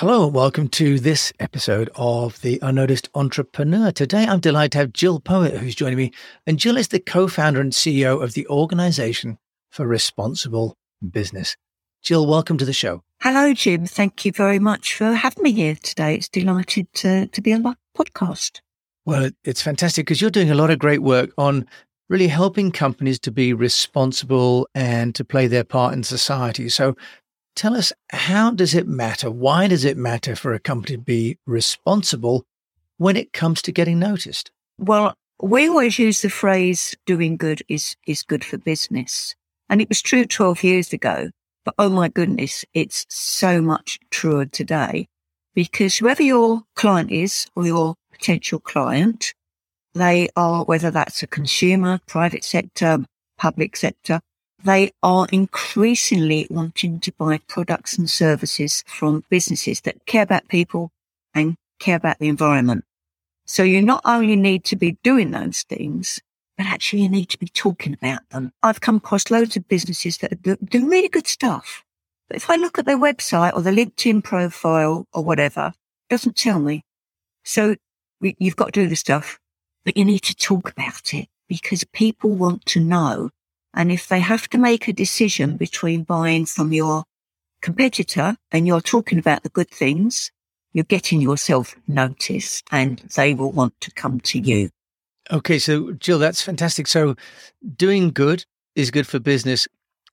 Hello and welcome to this episode of The Unnoticed Entrepreneur. Today I'm delighted to have Jill Poet who's joining me. And Jill is the co-founder and CEO of the Organization for Responsible Business. Jill, welcome to the show. Hello, Jim. Thank you very much for having me here today. It's delighted to, to be on my podcast. Well, it's fantastic because you're doing a lot of great work on really helping companies to be responsible and to play their part in society. So tell us, how does it matter? Why does it matter for a company to be responsible when it comes to getting noticed? Well, we always use the phrase doing good is, is good for business. And it was true 12 years ago, but oh my goodness, it's so much truer today because whoever your client is or your potential client, they are, whether that's a consumer, private sector, public sector, they are increasingly wanting to buy products and services from businesses that care about people and care about the environment. So you not only need to be doing those things, but actually you need to be talking about them. I've come across loads of businesses that doing really good stuff. But if I look at their website or their LinkedIn profile or whatever, it doesn't tell me. So you've got to do the stuff, but you need to talk about it because people want to know. And if they have to make a decision between buying from your competitor and you're talking about the good things, you're getting yourself noticed and they will want to come to you. Okay. So Jill, that's fantastic. So doing good is good for business.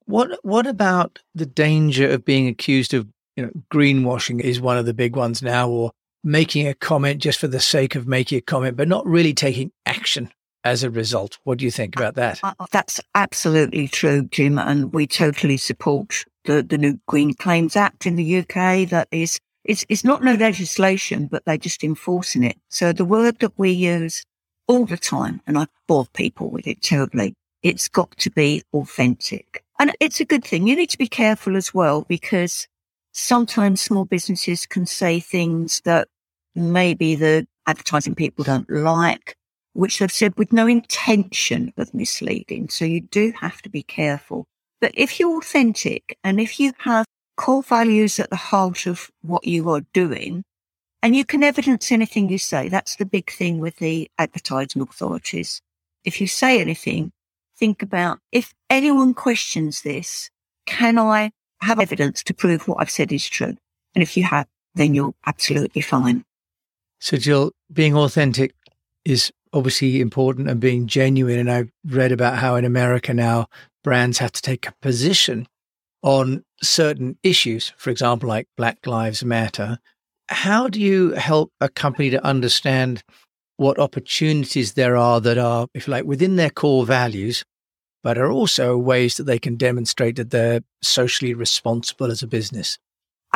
What, what about the danger of being accused of, you know, greenwashing is one of the big ones now or making a comment just for the sake of making a comment, but not really taking action as a result. What do you think about that? Uh, that's absolutely true, Jim. And we totally support the, the new Green Claims Act in the UK that is, it's, it's not no legislation, but they're just enforcing it. So the word that we use all the time, and I bore people with it terribly, it's got to be authentic. And it's a good thing. You need to be careful as well because sometimes small businesses can say things that maybe the advertising people don't like, which they've said with no intention of misleading. So you do have to be careful. But if you're authentic and if you have core values at the heart of what you are doing, and you can evidence anything you say, that's the big thing with the advertising authorities. If you say anything, think about if anyone questions this, can I have evidence to prove what I've said is true? And if you have, then you're absolutely fine. So, Jill, being authentic is obviously important and being genuine. And I've read about how in America now brands have to take a position on certain issues, for example, like Black Lives Matter. How do you help a company to understand what opportunities there are that are, if you like, within their core values, but are also ways that they can demonstrate that they're socially responsible as a business?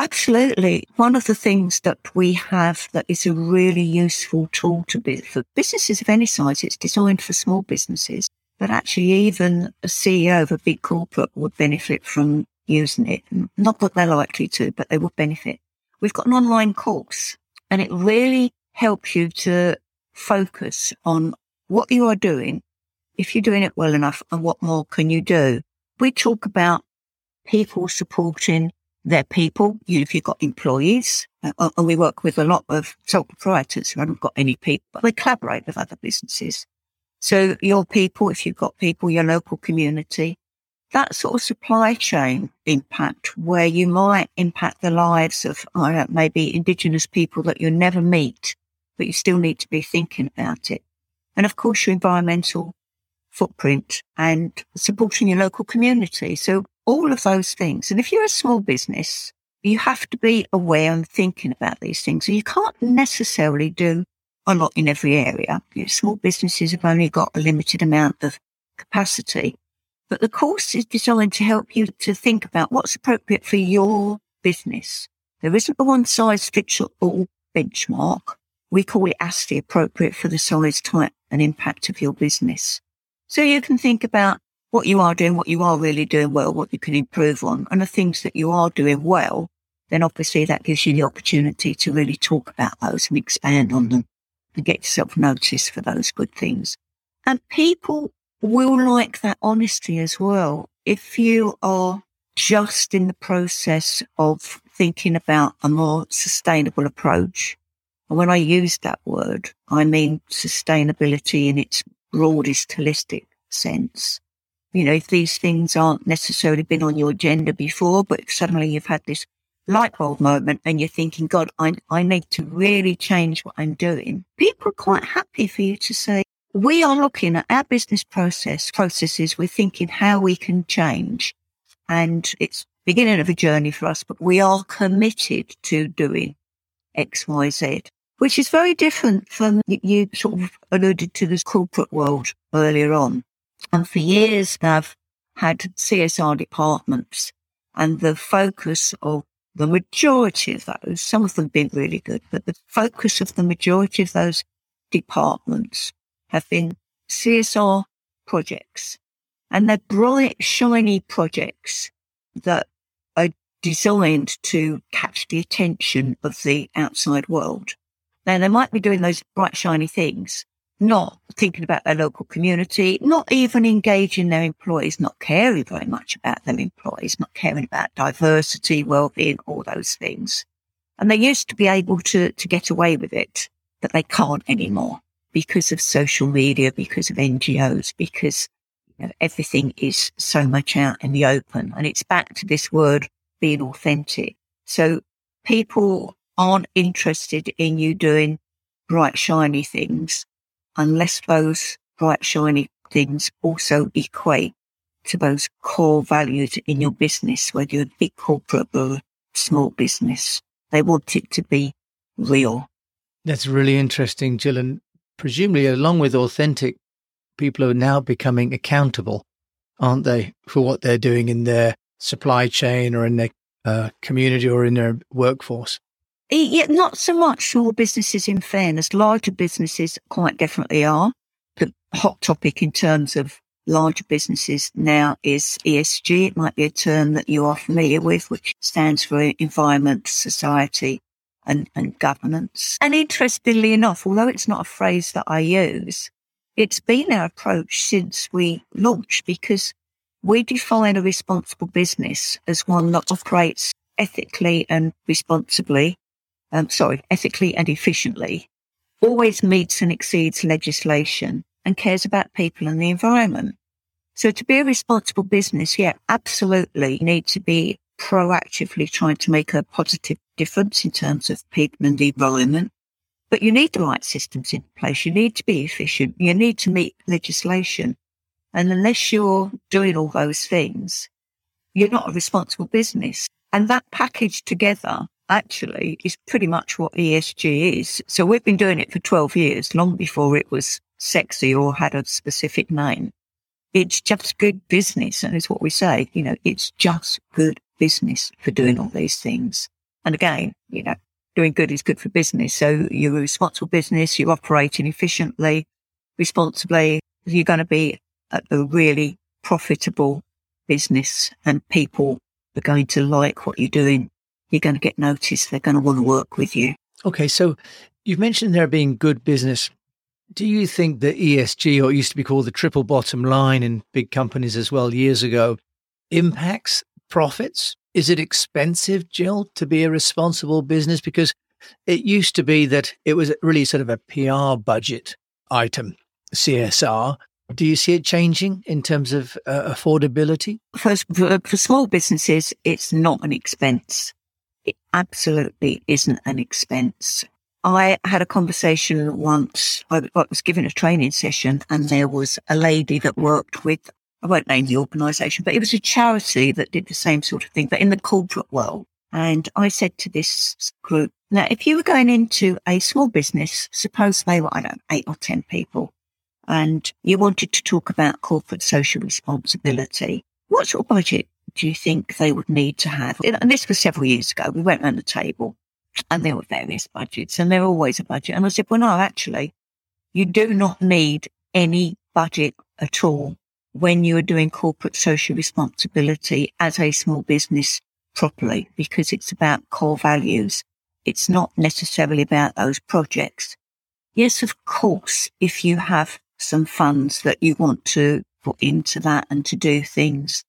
Absolutely. One of the things that we have that is a really useful tool to be for businesses of any size, it's designed for small businesses, but actually even a CEO of a big corporate would benefit from using it. Not that they're likely to, but they would benefit. We've got an online course and it really helps you to focus on what you are doing, if you're doing it well enough and what more can you do. We talk about people supporting their people. You, if you've got employees, uh, and we work with a lot of sole proprietors who haven't got any people, but they collaborate with other businesses. So your people, if you've got people, your local community, that sort of supply chain impact where you might impact the lives of maybe indigenous people that you never meet, but you still need to be thinking about it. And of course, your environmental footprint and supporting your local community. So all of those things. And if you're a small business, you have to be aware and thinking about these things. So you can't necessarily do a lot in every area. Small businesses have only got a limited amount of capacity. But the course is designed to help you to think about what's appropriate for your business. There isn't a one size fits all benchmark. We call it ASTI appropriate for the size, type and impact of your business. So you can think about what you are doing, what you are really doing well, what you can improve on, and the things that you are doing well, then obviously that gives you the opportunity to really talk about those and expand on them and get yourself noticed for those good things. And people will like that honesty as well. If you are just in the process of thinking about a more sustainable approach. And when I use that word, I mean sustainability in its broadest holistic sense. You know, if these things aren't necessarily been on your agenda before, but suddenly you've had this light bulb moment and you're thinking, God, I, I need to really change what I'm doing. People are quite happy for you to say, we are looking at our business process processes. We're thinking how we can change. And it's beginning of a journey for us, but we are committed to doing X, Y, Z, which is very different from you sort of alluded to this corporate world earlier on. And for years, I've had CSR departments and the focus of the majority of those, some of them been really good, but the focus of the majority of those departments have been CSR projects. And they're bright, shiny projects that are designed to catch the attention of the outside world. Now, they might be doing those bright, shiny things, not thinking about their local community, not even engaging their employees, not caring very much about their employees, not caring about diversity, well-being, all those things. And they used to be able to, to get away with it, but they can't anymore because of social media, because of NGOs, because you know, everything is so much out in the open. And it's back to this word being authentic. So people aren't interested in you doing bright, shiny things unless those bright, shiny things also equate to those core values in your business, whether you're a big corporate or a small business. They want it to be real. That's really interesting, Jill. And presumably, along with authentic, people are now becoming accountable, aren't they, for what they're doing in their supply chain or in their uh, community or in their workforce? Eh, yeah, not so much small businesses in fairness. Larger businesses quite definitely are. The hot topic in terms of larger businesses now is ESG. It might be a term that you are familiar with, which stands for environment, society and, and governance. And interestingly enough, although it's not a phrase that I use, it's been our approach since we launched because we define a responsible business as one that operates ethically and responsibly um, sorry, ethically and efficiently, always meets and exceeds legislation and cares about people and the environment. So to be a responsible business, yeah, absolutely need to be proactively trying to make a positive difference in terms of people and the environment. But you need the right systems in place. You need to be efficient. You need to meet legislation. And unless you're doing all those things, you're not a responsible business. And that package together actually is pretty much what ESG is. So we've been doing it for 12 years, long before it was sexy or had a specific name. It's just good business. And it's what we say, you know, it's just good business for doing all these things. And again, you know, doing good is good for business. So you're a responsible business. You're operating efficiently, responsibly. You're going to be a, a really profitable business and people are going to like what you're doing you're going to get noticed. They're going to want to work with you. Okay. So you've mentioned there being good business. Do you think that ESG, or it used to be called the triple bottom line in big companies as well years ago, impacts profits? Is it expensive, Jill, to be a responsible business? Because it used to be that it was really sort of a PR budget item, CSR. Do you see it changing in terms of uh, affordability? First, for, for small businesses, it's not an expense. It absolutely isn't an expense. I had a conversation once. I was given a training session and there was a lady that worked with, I won't name the organisation, but it was a charity that did the same sort of thing, but in the corporate world. And I said to this group, now, if you were going into a small business, suppose they were, I don't know, eight or 10 people, and you wanted to talk about corporate social responsibility, what sort of budget do you think they would need to have? And this was several years ago. We went around the table and there were various budgets and there were always a budget. And I said, well, no, actually, you do not need any budget at all when you are doing corporate social responsibility as a small business properly because it's about core values. It's not necessarily about those projects. Yes, of course, if you have some funds that you want to put into that and to do things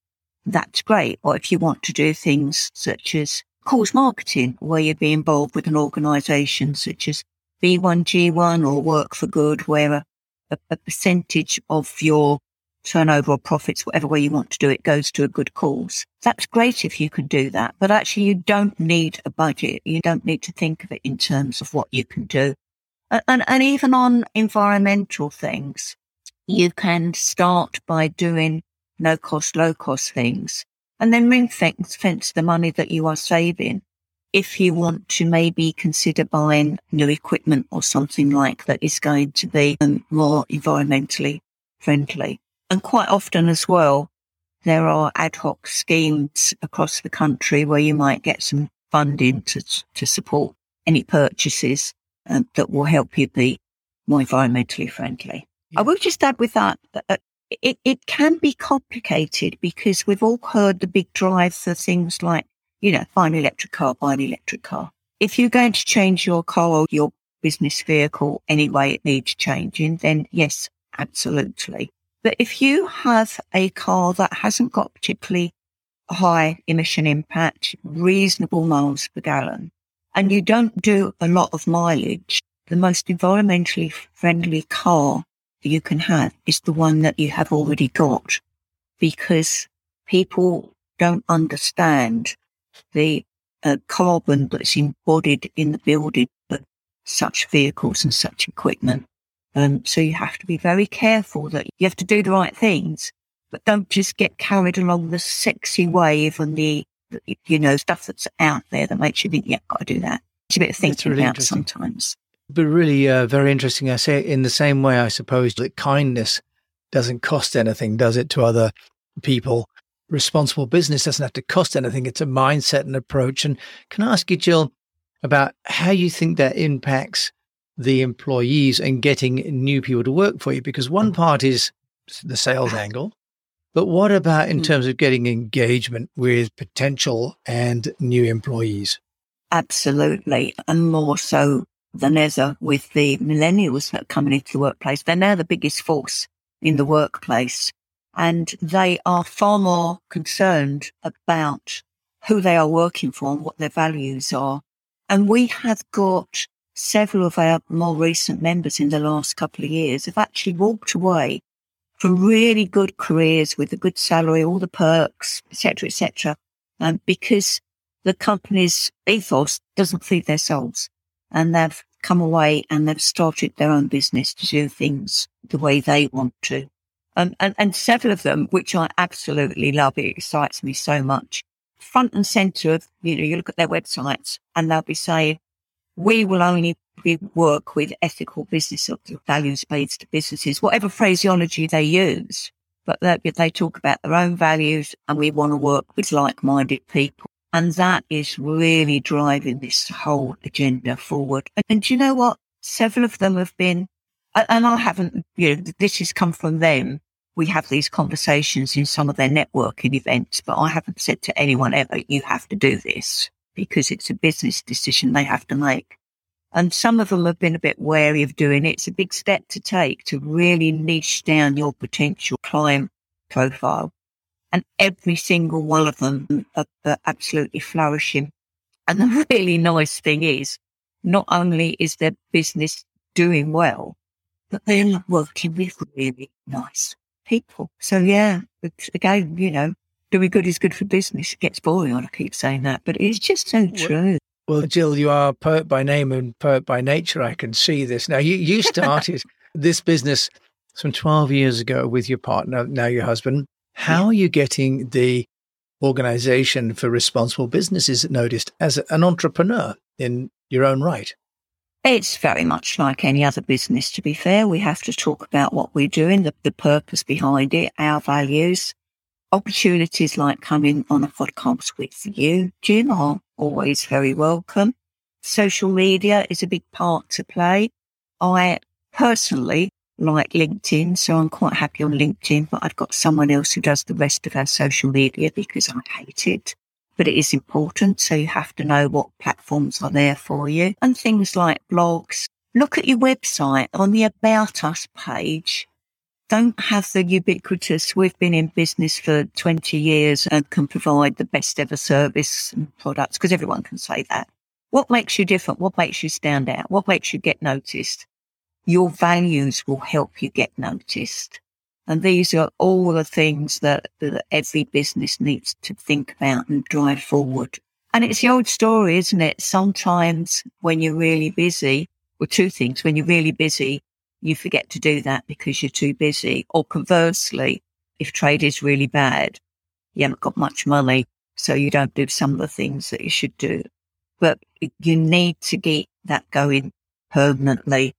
that's great. Or if you want to do things such as cause marketing, where you'd be involved with an organisation such as B1G1 or Work for Good, where a, a, a percentage of your turnover or profits, whatever way you want to do it, goes to a good cause. That's great if you can do that, but actually you don't need a budget. You don't need to think of it in terms of what you can do. And, and even on environmental things, you can start by doing no cost, low cost things and then ring fence, fence the money that you are saving. If you want to maybe consider buying new equipment or something like that is going to be um, more environmentally friendly. And quite often as well, there are ad hoc schemes across the country where you might get some funding to, to support any purchases um, that will help you be more environmentally friendly. Yeah. I will just add with that, uh, it, it can be complicated because we've all heard the big drive for things like, you know, buy an electric car, buy an electric car. If you're going to change your car or your business vehicle anyway, it needs changing, then yes, absolutely. But if you have a car that hasn't got particularly high emission impact, reasonable miles per gallon, and you don't do a lot of mileage, the most environmentally friendly car you can have is the one that you have already got because people don't understand the uh, carbon that's embodied in the building of such vehicles and such equipment. Um, so you have to be very careful that you have to do the right things, but don't just get carried along the sexy wave and the, you know, stuff that's out there that makes you think, yeah, got to do that. It's a bit of thinking really about sometimes. But really, uh, very interesting. I say in the same way, I suppose that kindness doesn't cost anything, does it, to other people? Responsible business doesn't have to cost anything. It's a mindset and approach. And can I ask you, Jill, about how you think that impacts the employees and getting new people to work for you? Because one mm. part is the sales angle, but what about in mm. terms of getting engagement with potential and new employees? Absolutely. And more so than ever with the millennials that are coming into the workplace. They're now the biggest force in the workplace and they are far more concerned about who they are working for and what their values are. And we have got several of our more recent members in the last couple of years have actually walked away from really good careers with a good salary, all the perks, etc., etc., um, because the company's ethos doesn't feed their souls, and they've come away and they've started their own business to do things the way they want to. Um, and, and several of them, which I absolutely love, it excites me so much. Front and center of, you know, you look at their websites and they'll be saying, we will only be, work with ethical business or values based businesses, whatever phraseology they use. But they, they talk about their own values and we want to work with like minded people. And that is really driving this whole agenda forward. And you know what? Several of them have been, and I haven't, you know, this has come from them. We have these conversations in some of their networking events, but I haven't said to anyone ever, you have to do this because it's a business decision they have to make. And some of them have been a bit wary of doing it. It's a big step to take to really niche down your potential client profile. And every single one of them are, are absolutely flourishing. And the really nice thing is, not only is their business doing well, but they're working with really nice people. So yeah, again, you know, doing good is good for business. It gets boring. I keep saying that, but it's just so true. Well, Jill, you are a poet by name and poet by nature. I can see this. Now, you, you started this business some 12 years ago with your partner, now your husband. How are you getting the organization for responsible businesses noticed as an entrepreneur in your own right? It's very much like any other business, to be fair. We have to talk about what we're doing, the, the purpose behind it, our values, opportunities like coming on a podcast with you, Jim, are always very welcome. Social media is a big part to play. I personally like LinkedIn, so I'm quite happy on LinkedIn, but I've got someone else who does the rest of our social media because I hate it. But it is important, so you have to know what platforms are there for you and things like blogs. Look at your website on the About Us page don't have the ubiquitous, we've been in business for 20 years and can provide the best ever service and products because everyone can say that. What makes you different? What makes you stand out? What makes you get noticed? Your values will help you get noticed. And these are all the things that, that every business needs to think about and drive forward. And it's the old story, isn't it? Sometimes when you're really busy, well, two things. When you're really busy, you forget to do that because you're too busy. Or conversely, if trade is really bad, you haven't got much money, so you don't do some of the things that you should do. But you need to get that going permanently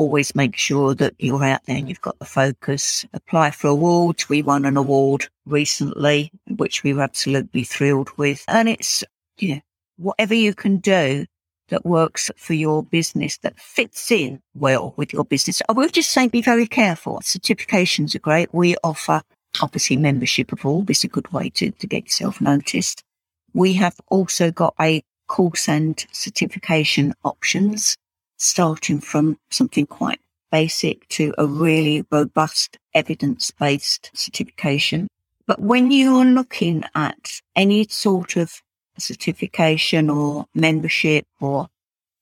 always make sure that you're out there and you've got the focus. Apply for awards. We won an award recently, which we were absolutely thrilled with. And it's, you know, whatever you can do that works for your business that fits in well with your business. I will just say be very careful. Certifications are great. We offer obviously membership of all. This is a good way to, to get yourself noticed. We have also got a course and certification options starting from something quite basic to a really robust evidence based certification. But when you're looking at any sort of certification or membership or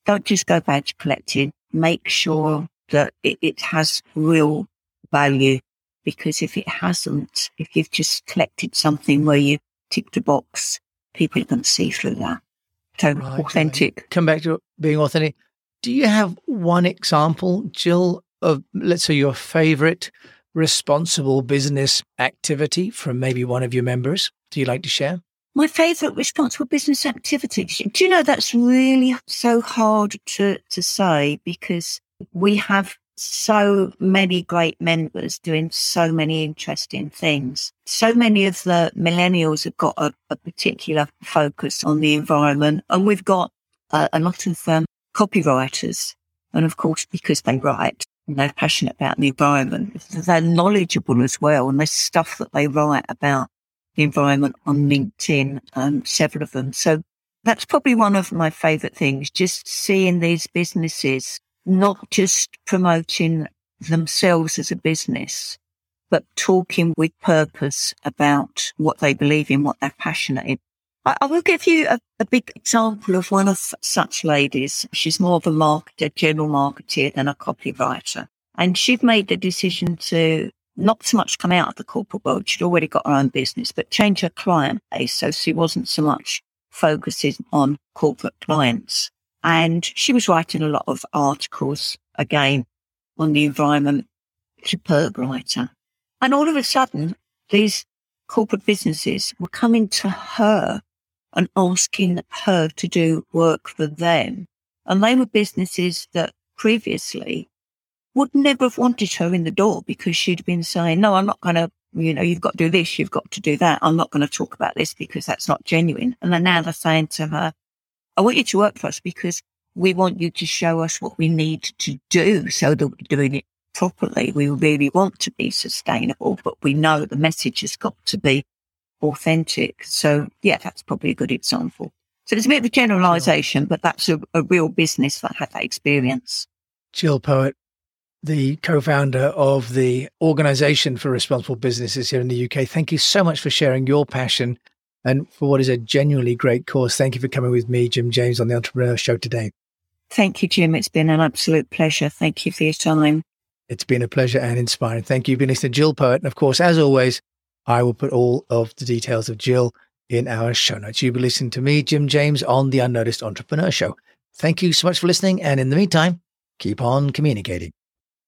don't just go badge collecting, make sure that it, it has real value because if it hasn't, if you've just collected something where you ticked a box, people can see through that. So right, authentic. Come back to being authentic. Do you have one example, Jill, of let's say your favorite responsible business activity from maybe one of your members? Do you like to share? My favorite responsible business activity. Do you know that's really so hard to, to say because we have so many great members doing so many interesting things. So many of the millennials have got a, a particular focus on the environment and we've got uh, a lot of um, copywriters. And of course, because they write and they're passionate about the environment, they're knowledgeable as well. And there's stuff that they write about the environment on LinkedIn, um, several of them. So that's probably one of my favorite things, just seeing these businesses not just promoting themselves as a business, but talking with purpose about what they believe in, what they're passionate in. I, will give you a, a, big example of one of such ladies. She's more of a marketer, general marketer than a copywriter. And she'd made the decision to not so much come out of the corporate world. She'd already got her own business, but change her client base. So she wasn't so much focusing on corporate clients. And she was writing a lot of articles again on the environment, superb writer. And all of a sudden, these corporate businesses were coming to her and asking her to do work for them. And they were businesses that previously would never have wanted her in the door because she'd been saying, no, I'm not going to, you know, you've got to do this, you've got to do that. I'm not going to talk about this because that's not genuine. And then now they're saying to her, I want you to work for us because we want you to show us what we need to do so that we're doing it properly. We really want to be sustainable, but we know the message has got to be authentic. So yeah, that's probably a good example. So it's a bit of a generalization, but that's a, a real business that had that experience. Jill Poet, the co-founder of the Organization for Responsible Businesses here in the UK. Thank you so much for sharing your passion and for what is a genuinely great course. Thank you for coming with me, Jim James, on the Entrepreneur Show today. Thank you, Jim. It's been an absolute pleasure. Thank you for your time. It's been a pleasure and inspiring. Thank you. You've been listening to Jill Poet. And of course, as always, I will put all of the details of Jill in our show notes. You've been listening to me, Jim James, on the Unnoticed Entrepreneur Show. Thank you so much for listening. And in the meantime, keep on communicating.